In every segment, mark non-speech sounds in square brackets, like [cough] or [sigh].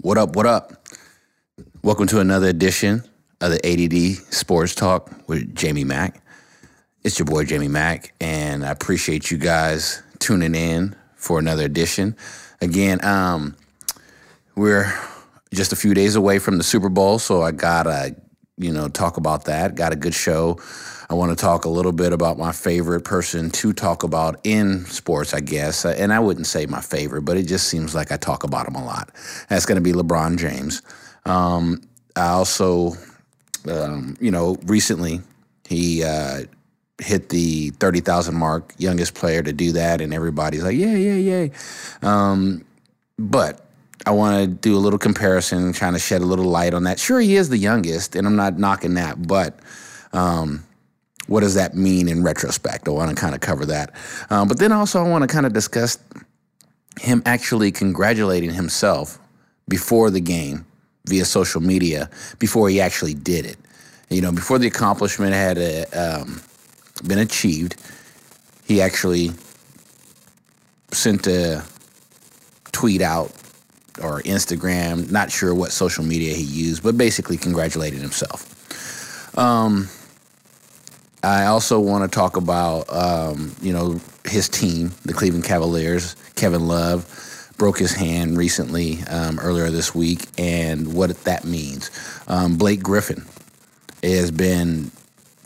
What up? What up? Welcome to another edition of the ADD Sports Talk with Jamie Mack. It's your boy Jamie Mack, and I appreciate you guys tuning in for another edition. Again, um, we're just a few days away from the Super Bowl, so I gotta, you know, talk about that. Got a good show. I want to talk a little bit about my favorite person to talk about in sports, I guess. And I wouldn't say my favorite, but it just seems like I talk about him a lot. That's going to be LeBron James. Um, I also, um, you know, recently he uh, hit the 30,000 mark, youngest player to do that, and everybody's like, yeah, yeah, yeah. Um, but I want to do a little comparison, trying to shed a little light on that. Sure, he is the youngest, and I'm not knocking that, but um, what does that mean in retrospect? I want to kind of cover that. Um, but then also, I want to kind of discuss him actually congratulating himself before the game via social media before he actually did it. You know, before the accomplishment had uh, um, been achieved, he actually sent a tweet out or Instagram, not sure what social media he used, but basically congratulated himself. Um, I also want to talk about, um, you know, his team, the Cleveland Cavaliers. Kevin Love broke his hand recently, um, earlier this week, and what that means. Um, Blake Griffin has been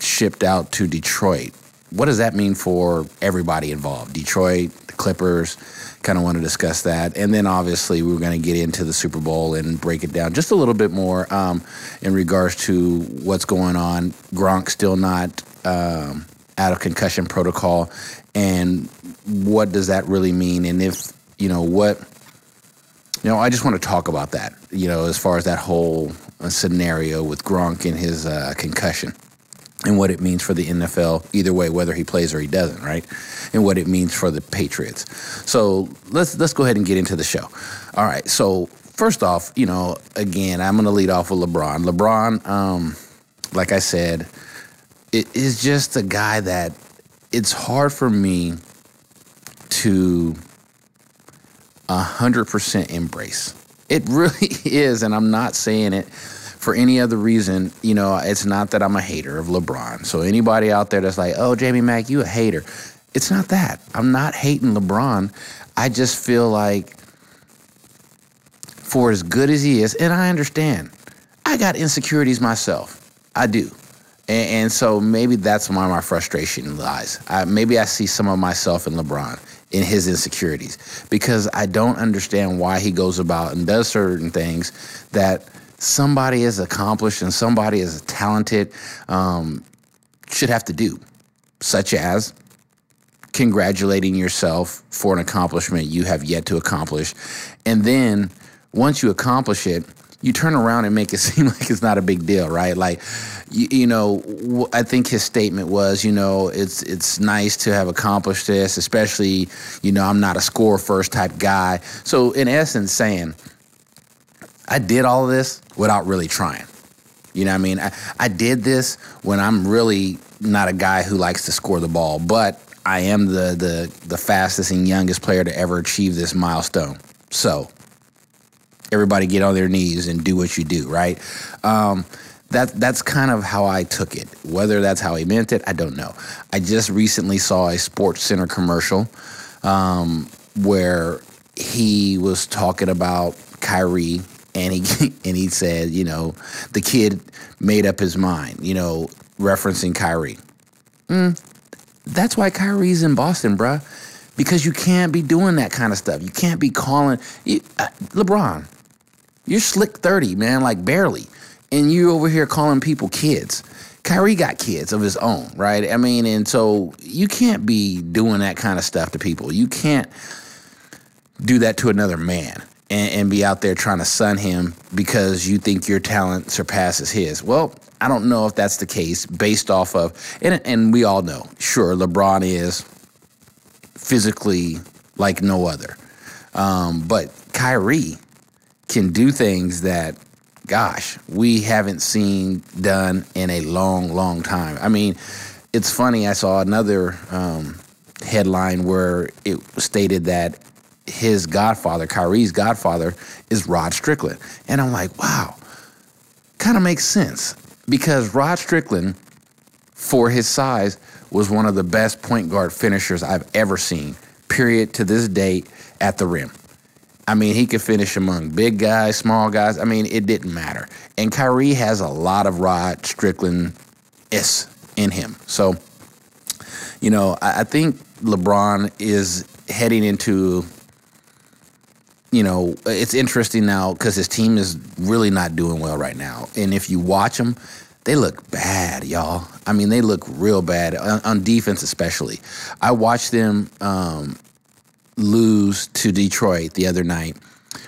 shipped out to Detroit. What does that mean for everybody involved? Detroit, the Clippers, kind of want to discuss that. And then obviously, we're going to get into the Super Bowl and break it down just a little bit more um, in regards to what's going on. Gronk still not um, out of concussion protocol, and what does that really mean? And if you know what, you know, I just want to talk about that. You know, as far as that whole uh, scenario with Gronk and his uh, concussion. And what it means for the NFL, either way, whether he plays or he doesn't, right? And what it means for the Patriots. So let's let's go ahead and get into the show. All right. So first off, you know, again, I'm going to lead off with LeBron. LeBron, um, like I said, it is just a guy that it's hard for me to 100% embrace. It [laughs] really is, and I'm not saying it for any other reason. You know, it's not that I'm a hater of LeBron. So anybody out there that's like, oh, Jamie Mack, you a hater. It's not that. I'm not hating LeBron. I just feel like for as good as he is, and I understand, I got insecurities myself. I do. And, and so maybe that's why my frustration lies. I, maybe I see some of myself in LeBron, in his insecurities, because I don't understand why he goes about and does certain things that somebody is accomplished and somebody is talented um, should have to do, such as congratulating yourself for an accomplishment you have yet to accomplish. And then once you accomplish it, you turn around and make it [laughs] seem like it's not a big deal, right? Like, you, you, know, I think his statement was, you know, it's it's nice to have accomplished this, especially, you know, I'm not a score first type guy. So in essence, saying, I did all of this without really trying. You know what I mean? I, I did this when I'm really not a guy who likes to score the ball, but I am the the the fastest and youngest player to ever achieve this milestone. So everybody get on their knees and do what you do, right? Um, that that's kind of how I took it. Whether that's how he meant it, I don't know. I just recently saw a Sports Center commercial um, where he was talking about Kyrie, and he [laughs] and he said, you know, the kid made up his mind, you know, referencing Kyrie. Mm, that's why Kyrie's in Boston, bruh. Because you can't be doing that kind of stuff. You can't be calling you, uh, LeBron. You're slick 30, man, like barely. And you over here calling people kids. Kyrie got kids of his own, right? I mean, and so you can't be doing that kind of stuff to people. You can't do that to another man and, and be out there trying to son him because you think your talent surpasses his. Well, I don't know if that's the case based off of, and, and we all know, sure, LeBron is physically like no other. Um, but Kyrie, can do things that, gosh, we haven't seen done in a long, long time. I mean, it's funny. I saw another um, headline where it stated that his godfather, Kyrie's godfather, is Rod Strickland. And I'm like, wow, kind of makes sense because Rod Strickland, for his size, was one of the best point guard finishers I've ever seen, period, to this date at the rim. I mean, he could finish among big guys, small guys. I mean, it didn't matter. And Kyrie has a lot of Rod Strickland in him. So, you know, I think LeBron is heading into you know, it's interesting now because his team is really not doing well right now. And if you watch them, they look bad, y'all. I mean, they look real bad on, on defense, especially. I watched them um, lose to Detroit the other night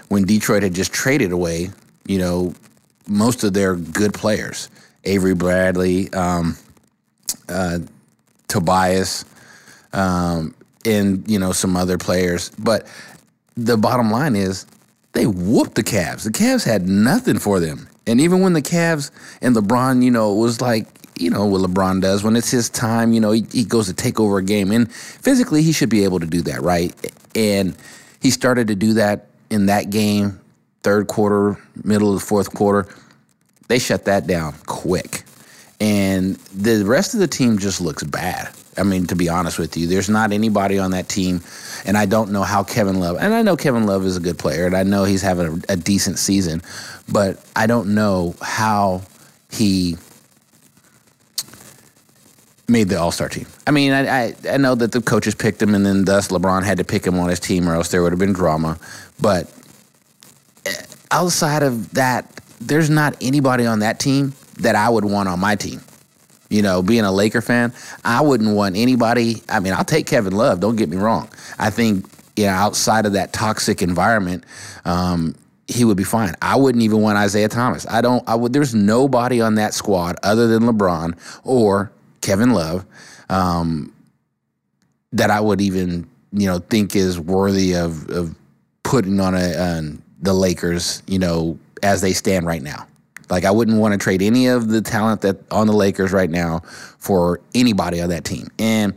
when Detroit had just traded away, you know, most of their good players. Avery Bradley, um, uh, Tobias, um, and you know some other players. But the bottom line is they whooped the Cavs. The Cavs had nothing for them. And even when the Cavs and LeBron, you know, was like, you know, what LeBron does when it's his time, you know, he, he goes to take over a game. And physically, he should be able to do that, right? And he started to do that in that game, third quarter, middle of the fourth quarter. They shut that down quick. And the rest of the team just looks bad. I mean, to be honest with you, there's not anybody on that team, and I don't know how Kevin Love. And I know Kevin Love is a good player, and I know he's having a, a decent season, but I don't know how he made the All Star team. I mean, I, I, I know that the coaches picked him, and then thus LeBron had to pick him on his team, or else there would have been drama. But eh, outside of that, there's not anybody on that team that I would want on my team. You know, being a Laker fan, I wouldn't want anybody. I mean, I'll take Kevin Love. Don't get me wrong. I think you know, outside of that toxic environment, um, he would be fine. I wouldn't even want Isaiah Thomas. I don't. I would. There's nobody on that squad other than LeBron or Kevin Love um, that I would even you know think is worthy of of putting on a on the Lakers. You know, as they stand right now. Like I wouldn't want to trade any of the talent that on the Lakers right now for anybody on that team. And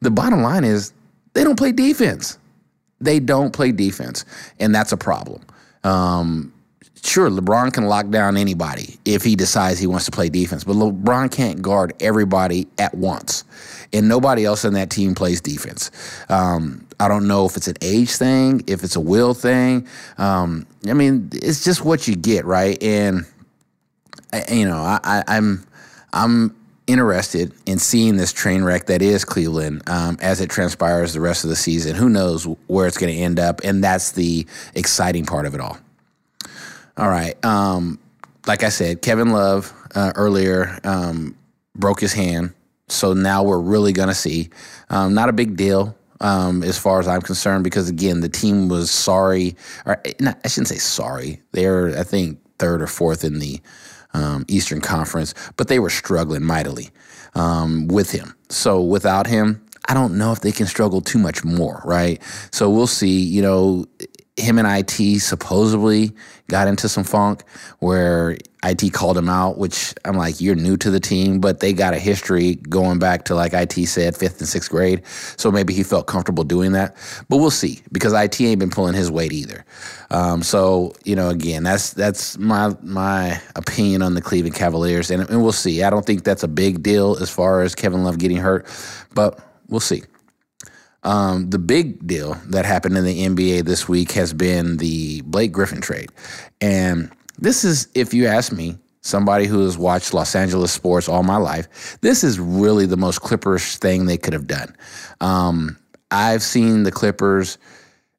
the bottom line is they don't play defense. They don't play defense, and that's a problem. Um, sure, LeBron can lock down anybody if he decides he wants to play defense, but LeBron can't guard everybody at once, and nobody else on that team plays defense. Um, I don't know if it's an age thing, if it's a will thing. Um, I mean, it's just what you get, right? And you know, I, I'm I'm interested in seeing this train wreck that is Cleveland um, as it transpires the rest of the season. Who knows where it's going to end up? And that's the exciting part of it all. All right. Um, like I said, Kevin Love uh, earlier um, broke his hand. So now we're really going to see. Um, not a big deal. Um, as far as I'm concerned, because again, the team was sorry, or not, I shouldn't say sorry. They're, I think, third or fourth in the um, Eastern Conference, but they were struggling mightily um, with him. So without him, I don't know if they can struggle too much more, right? So we'll see. You know, him and IT supposedly got into some funk where IT called him out, which I'm like, you're new to the team, but they got a history going back to, like IT said, fifth and sixth grade. So maybe he felt comfortable doing that. But we'll see because IT ain't been pulling his weight either. Um, so, you know, again, that's that's my my opinion on the Cleveland Cavaliers. And, and we'll see. I don't think that's a big deal as far as Kevin Love getting hurt, but we'll see. Um, the big deal that happened in the NBA this week has been the Blake Griffin trade. And this is, if you ask me, somebody who has watched Los Angeles sports all my life, this is really the most Clippers thing they could have done. Um, I've seen the Clippers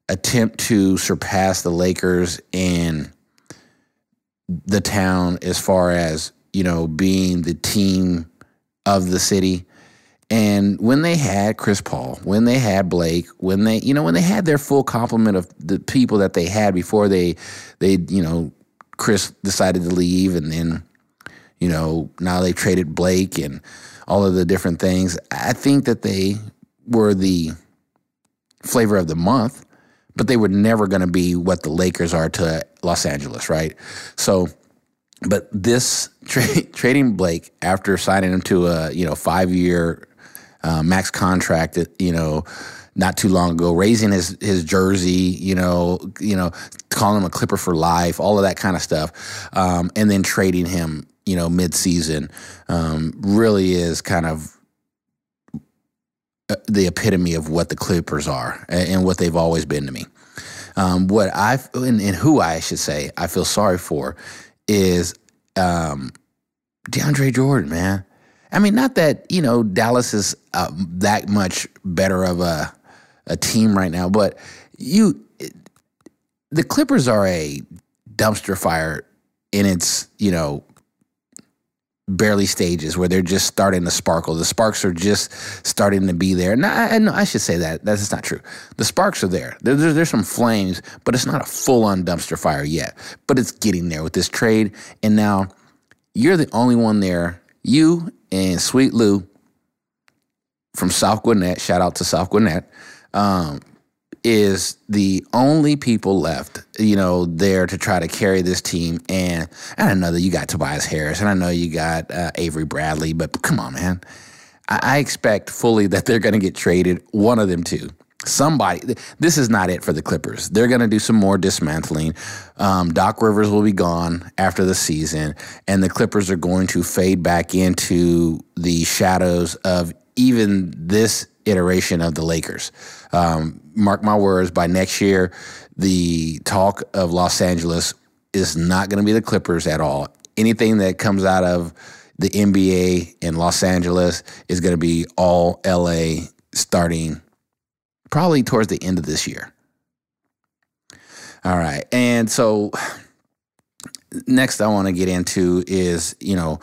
attempt to surpass the Lakers in the town as far as, you know, being the team of the city. And when they had Chris Paul, when they had Blake, when they, you know, when they had their full complement of the people that they had before they, they, you know, Chris decided to leave, and then, you know, now they traded Blake and all of the different things. I think that they were the flavor of the month, but they were never going to be what the Lakers are to Los Angeles, right? So, but this [laughs] tra- trading Blake after signing him to a you know five year uh, max contract, you know, not too long ago, raising his his jersey, you know, you know, calling him a Clipper for life, all of that kind of stuff, um, and then trading him, you know, mid season, um, really is kind of uh, the epitome of what the Clippers are and what they've always been to me. Um, what I and, and, who I should say I feel sorry for is um, DeAndre Jordan, man. I mean, not that you know Dallas is uh, that much better of a a team right now, but you, the Clippers are a dumpster fire in its you know barely stages where they're just starting to sparkle. The sparks are just starting to be there. No, I, no, I should say that. That's not true. The sparks are there. there there's, there's some flames, but it's not a full on dumpster fire yet. But it's getting there with this trade. And now you're the only one there. You and Sweet Lou from South Gwinnett, shout out to South Gwinnett, um, is the only people left, you know, there to try to carry this team. And, and I know that you got Tobias Harris, and I know you got uh, Avery Bradley, but come on, man. I, I expect fully that they're going to get traded, one of them two. Somebody, this is not it for the Clippers. They're going to do some more dismantling. Um, Doc Rivers will be gone after the season, and the Clippers are going to fade back into the shadows of even this iteration of the Lakers. Um, mark my words, by next year, the talk of Los Angeles is not going to be the Clippers at all. Anything that comes out of the NBA in Los Angeles is going to be all LA starting probably towards the end of this year. All right. And so next I want to get into is, you know,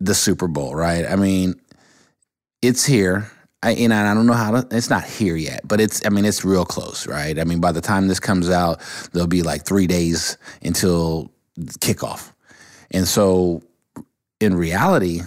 the Super Bowl, right? I mean, it's here. I, and I don't know how to, it's not here yet, but it's, I mean, it's real close, right? I mean, by the time this comes out, there'll be like three days until kickoff. And so in reality,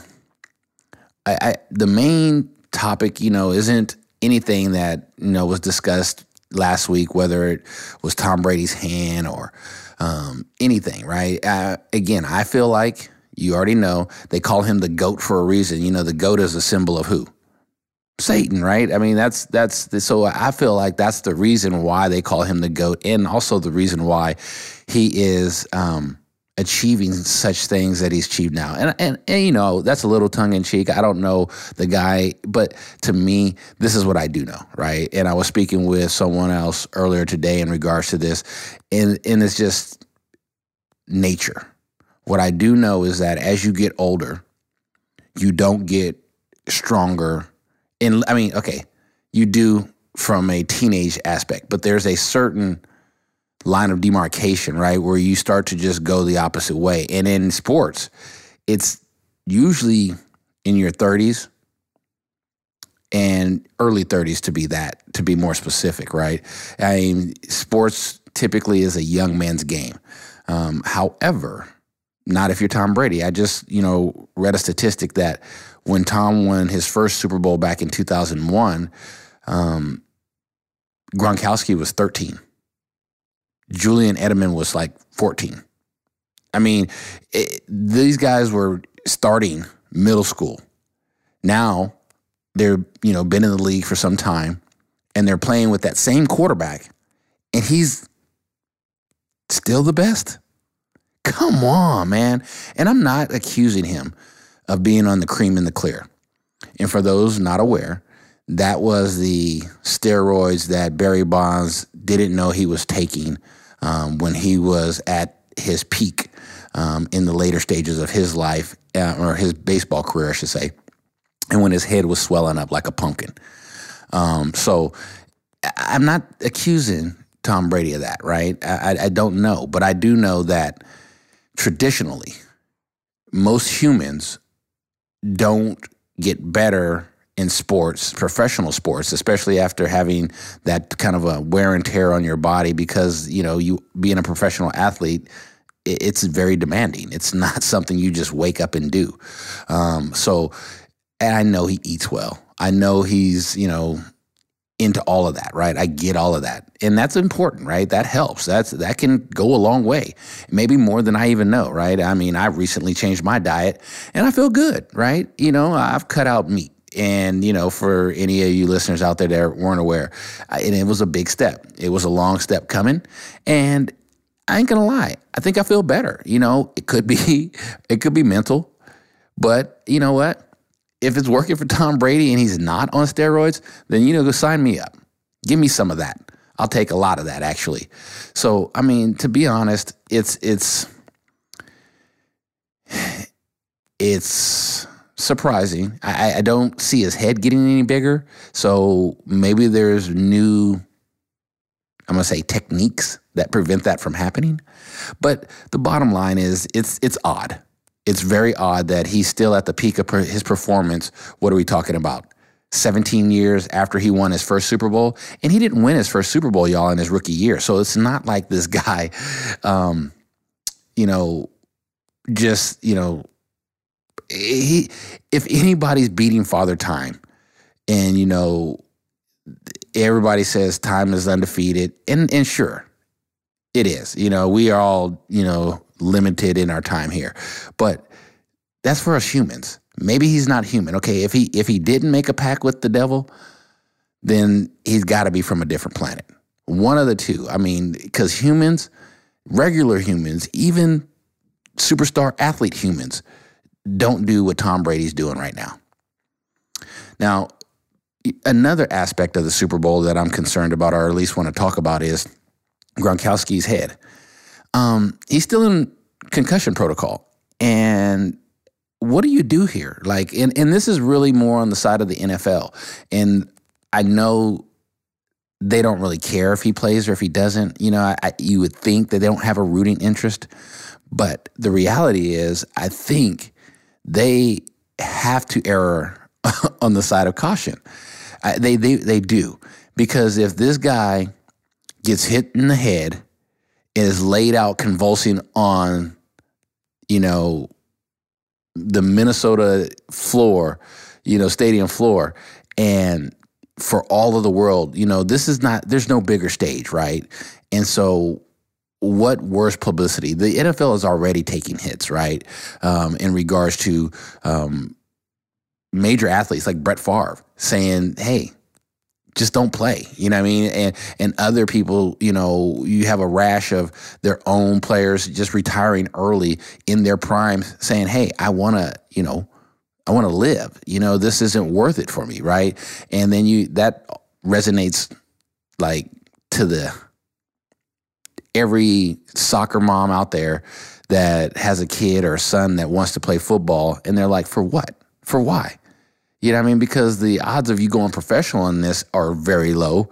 I, I the main topic, you know, isn't anything that, you know, was discussed last week, whether it was Tom Brady's hand or um, anything, right? Uh, again, I feel like you already know they call him the goat for a reason. You know, the goat is a symbol of who? Satan, right? I mean, that's that's the, so I feel like that's the reason why they call him the goat, and also the reason why he is um, achieving such things that he's achieved now. And, and and you know, that's a little tongue in cheek. I don't know the guy, but to me, this is what I do know, right? And I was speaking with someone else earlier today in regards to this, and and it's just nature what I do know is that as you get older, you don't get stronger. In I mean, okay, you do from a teenage aspect, but there's a certain line of demarcation, right, where you start to just go the opposite way. And in sports, it's usually in your 30s and early 30s to be that, to be more specific, right? I mean, sports typically is a young man's game. Um, however, not if you're Tom Brady. I just, you know, read a statistic that when Tom won his first Super Bowl back in 2001, um, Gronkowski was 13. Julian Edelman was like 14. I mean, it, these guys were starting middle school. Now they're, you know, been in the league for some time and they're playing with that same quarterback and he's still the best. Come on, man. And I'm not accusing him of being on the cream in the clear. And for those not aware, that was the steroids that Barry Bonds didn't know he was taking um, when he was at his peak um, in the later stages of his life, uh, or his baseball career, I should say, and when his head was swelling up like a pumpkin. Um, so I'm not accusing Tom Brady of that, right? I, I don't know, but I do know that traditionally, most humans don't get better in sports, professional sports, especially after having that kind of a wear and tear on your body because, you know, you being a professional athlete, it's very demanding. It's [laughs] not something you just wake up and do. Um, so, and I know he eats well. I know he's, you know, into all of that, right? I get all of that. And that's important, right? That helps. That's that can go a long way. Maybe more than I even know, right? I mean, I recently changed my diet and I feel good, right? You know, I've cut out meat And, you know, for any of you listeners out there that weren't aware, and it was a big step. It was a long step coming. And I ain't gonna lie, I think I feel better. You know, it could be [laughs] it could be mental, but you know what? If it's working for Tom Brady and he's not on steroids, then you know, go sign me up. Give me some of that. I'll take a lot of that actually. So, I mean, to be honest, it's it's [sighs] it's surprising. I, I don't see his head getting any bigger. So maybe there's new, I'm gonna say techniques that prevent that from happening. But the bottom line is, it's it's odd. It's very odd that he's still at the peak of his performance. What are we talking about? 17 years after he won his first Super Bowl, and he didn't win his first Super Bowl, y'all, in his rookie year. So it's not like this guy, um, you know, just you know he if anybody's beating father time and you know everybody says time is undefeated and and sure it is you know we are all you know limited in our time here but that's for us humans. Maybe he's not human. Okay if he if he didn't make a pact with the devil then he's got to be from a different planet. One of the two. I mean because humans regular humans even superstar athlete humans don't do what Tom Brady's doing right now. Now, another aspect of the Super Bowl that I'm concerned about, or at least want to talk about, is Gronkowski's head. Um, he's still in concussion protocol. And what do you do here? Like, and, and this is really more on the side of the NFL. And I know they don't really care if he plays or if he doesn't. You know, I, you would think that they don't have a rooting interest. But the reality is, I think they have to err [laughs] on the side of caution. They, they, they do. Because if this guy gets hit in the head and is laid out convulsing on, you know, the Minnesota floor, you know, stadium floor, and for all of the world, you know, this is not, there's no bigger stage, right? And so what worse publicity? The NFL is already taking hits, right? Um, in regards to um, major athletes like Brett Favre saying, "Hey, just don't play." You know what I mean? And and other people, you know, you have a rash of their own players just retiring early in their prime, saying, "Hey, I want to," you know. I want to live. You know, this isn't worth it for me, right? And then you that resonates like to the every soccer mom out there that has a kid or a son that wants to play football and they're like, for what? For why? You know what I mean? Because the odds of you going professional in this are very low,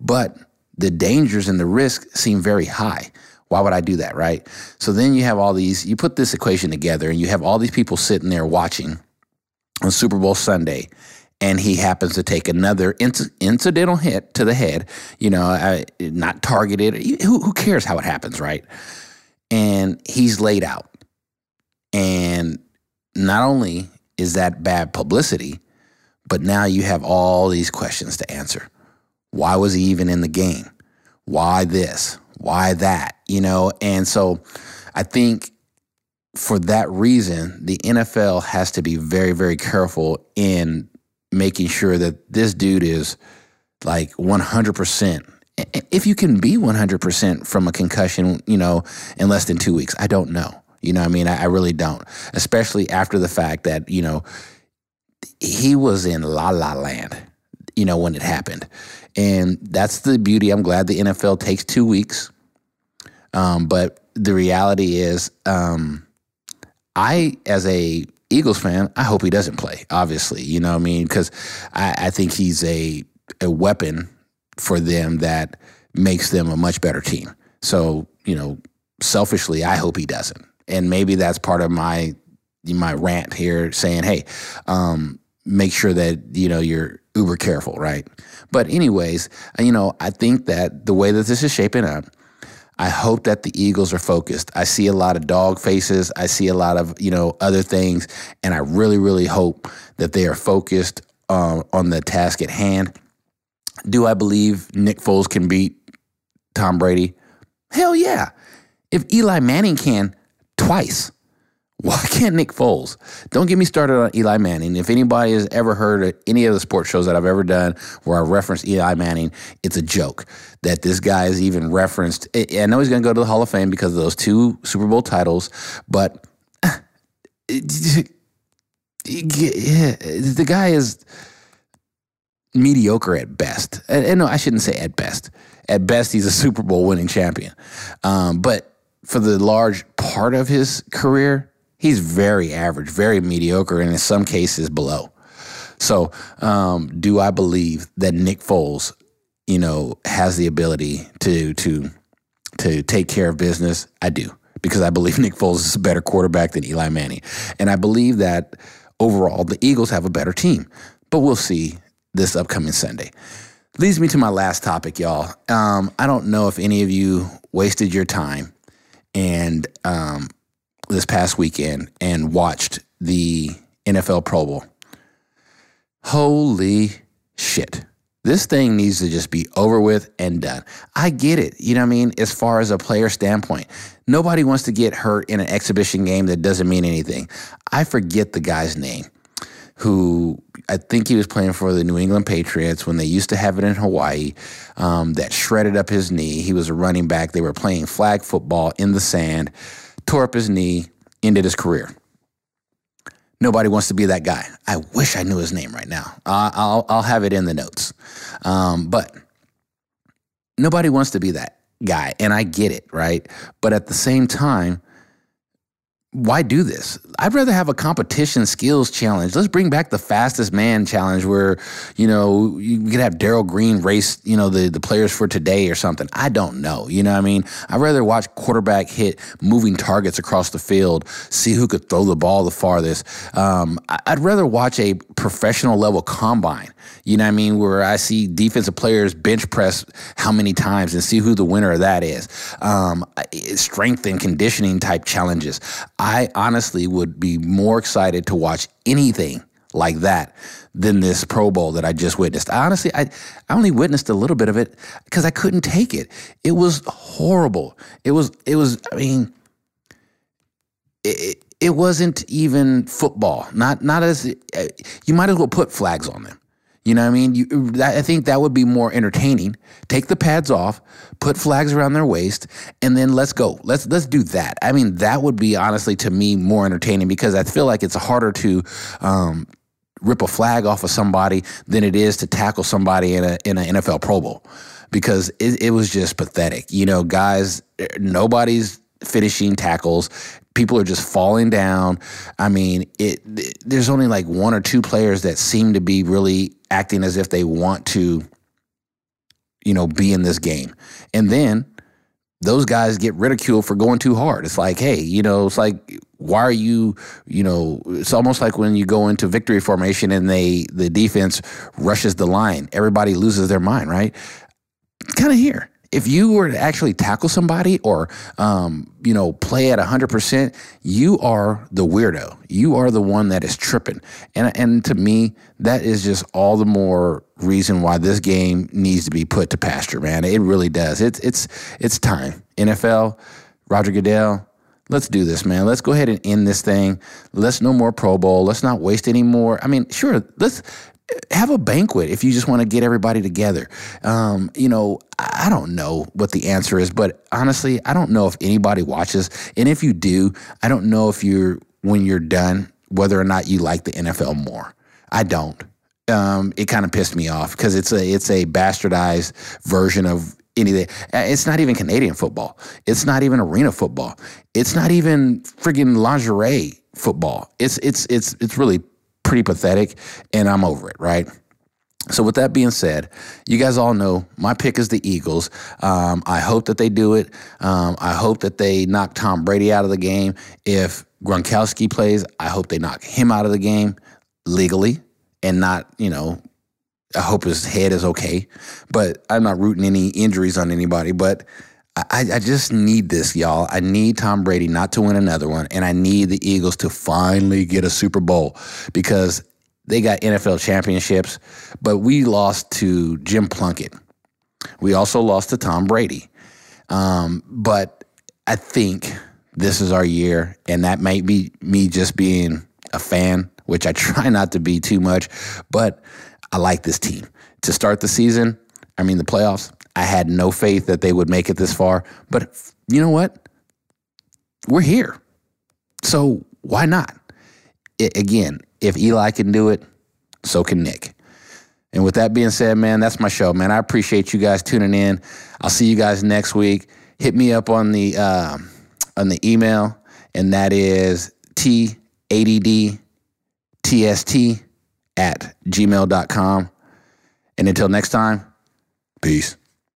but the dangers and the risk seem very high. Why would I do that, right? So then you have all these, you put this equation together and you have all these people sitting there watching on Super Bowl Sunday and he happens to take another inc- incidental hit to the head, you know, uh, not targeted. Who, who cares how it happens, right? And he's laid out. And not only is that bad publicity, but now you have all these questions to answer. Why was he even in the game? Why this? Why that? You know, and so I think for that reason, the NFL has to be very, very careful in making sure that this dude is like 100%. If you can be 100% from a concussion, you know, in less than two weeks, I don't know. You know I mean? I, I really don't, especially after the fact that, you know, he was in la la land, you know, when it happened. And that's the beauty. I'm glad the NFL takes two weeks. Um, but the reality is, um, I, as a Eagles fan, I hope he doesn't play. Obviously, you know what I mean because I, I think he's a a weapon for them that makes them a much better team. So you know, selfishly, I hope he doesn't, and maybe that's part of my my rant here, saying, hey, um, make sure that you know you're uber careful, right? But anyways, you know, I think that the way that this is shaping up I hope that the Eagles are focused. I see a lot of dog faces. I see a lot of, you know, other things. And I really, really hope that they are focused uh, on the task at hand. Do I believe Nick Foles can beat Tom Brady? Hell yeah. If Eli Manning can twice, Why can't Nick Foles? Don't get me started on Eli Manning. If anybody has ever heard of any of the sports shows that I've ever done where I reference Eli Manning, it's a joke that this guy is even referenced. I know he's going to go to the Hall of Fame because of those two Super Bowl titles, but [laughs] the guy is mediocre at best. And no, I shouldn't say at best. At best, he's a Super Bowl winning champion. Um, but for the large part of his career, he's very average, very mediocre, and in some cases below. So, um, do I believe that Nick Foles, you know, has the ability to to to take care of business? I do because I believe [laughs] Nick Foles is a better quarterback than Eli Manning, and I believe that overall the Eagles have a better team. But we'll see this upcoming Sunday. Leads me to my last topic, y'all. Um, I don't know if any of you wasted your time and um, this past weekend and watched the NFL Pro Bowl. Holy shit. This thing needs to just be over with and done. I get it. You know what I mean? As far as a player standpoint, nobody wants to get hurt in an exhibition game that doesn't mean anything. I forget the guy's name who I think he was playing for the New England Patriots when they used to have it in Hawaii, um, that shredded up his knee. He was a running back. They were playing flag football in the sand, tore up his knee, ended his career. Nobody wants to be that guy. I wish I knew his name right now. I'll, I'll have it in the notes. Um, but nobody wants to be that guy. And I get it, right? But at the same time, why do this? I'd rather have a competition skills challenge. Let's bring back the fastest man challenge where, you know, you could have Darrell Green race, you know, the, the players for today or something. I don't know. You know what I mean? I'd rather watch quarterback hit moving targets across the field, see who could throw the ball the farthest. Um, I'd rather watch a professional level combine you know what I mean? Where I see defensive players bench press how many times and see who the winner of that is. Um, strength and conditioning type challenges. I honestly would be more excited to watch anything like that than this Pro Bowl that I just witnessed. I honestly, I, I only witnessed a little bit of it because I couldn't take it. It was horrible. It was, it was, I mean, it, it wasn't even football. Not, not as, you might as well put flags on them. You know what I mean? You, that, I think that would be more entertaining. Take the pads off, put flags around their waist, and then let's go. Let's let's do that. I mean, that would be honestly to me more entertaining because I feel like it's harder to um, rip a flag off of somebody than it is to tackle somebody in a in an NFL Pro Bowl because it, it was just pathetic. You know, guys, nobody's finishing tackles people are just falling down. I mean, it, there's only like one or two players that seem to be really acting as if they want to, you know, be in this game. And then those guys get ridiculed for going too hard. It's like, hey, you know, it's like, why are you, you know, it's almost like when you go into victory formation and they the defense rushes the line, everybody loses their mind, right? Kind of here if you were to actually tackle somebody or um, you know play at 100% you are the weirdo you are the one that is tripping and and to me that is just all the more reason why this game needs to be put to pasture man it really does it's it's it's time NFL Roger Goodell Let's do this, man. Let's go ahead and end this thing. Let's no more Pro Bowl. Let's not waste any more. I mean, sure, let's have a banquet if you just want to get everybody together. Um, you know, I don't know what the answer is, but honestly, I don't know if anybody watches. And if you do, I don't know if you're, when you're done, whether or not you like the NFL more. I don't. Um, it kind of pissed me off because it's a it's a bastardized version of anything. It's not even Canadian football. It's not even arena football. It's not even friggin' lingerie football. It's it's it's it's really pretty pathetic, and I'm over it, right? So, with that being said, you guys all know my pick is the Eagles. Um, I hope that they do it. Um, I hope that they knock Tom Brady out of the game. If Gronkowski plays, I hope they knock him out of the game legally and not, you know, I hope his head is okay. But I'm not rooting any injuries on anybody. But I, I just need this, y'all. I need Tom Brady not to win another one, and I need the Eagles to finally get a Super Bowl because they got NFL championships, but we lost to Jim Plunkett. We also lost to Tom Brady. Um, but I think this is our year. And that might be me just being a fan, which I [laughs] try not to be too much, but I like this team. To start the season, I mean, the playoffs, I had no faith that they would make it this far. But you know what? We're here. So why not? It, again, if Eli can do it, so can Nick. And with that being said, man, that's my show, man. I appreciate you guys tuning in. I'll see you guys next week. Hit me up on the uh, on the email, and that is t a d d t s t at gmail.com. And until next time, peace.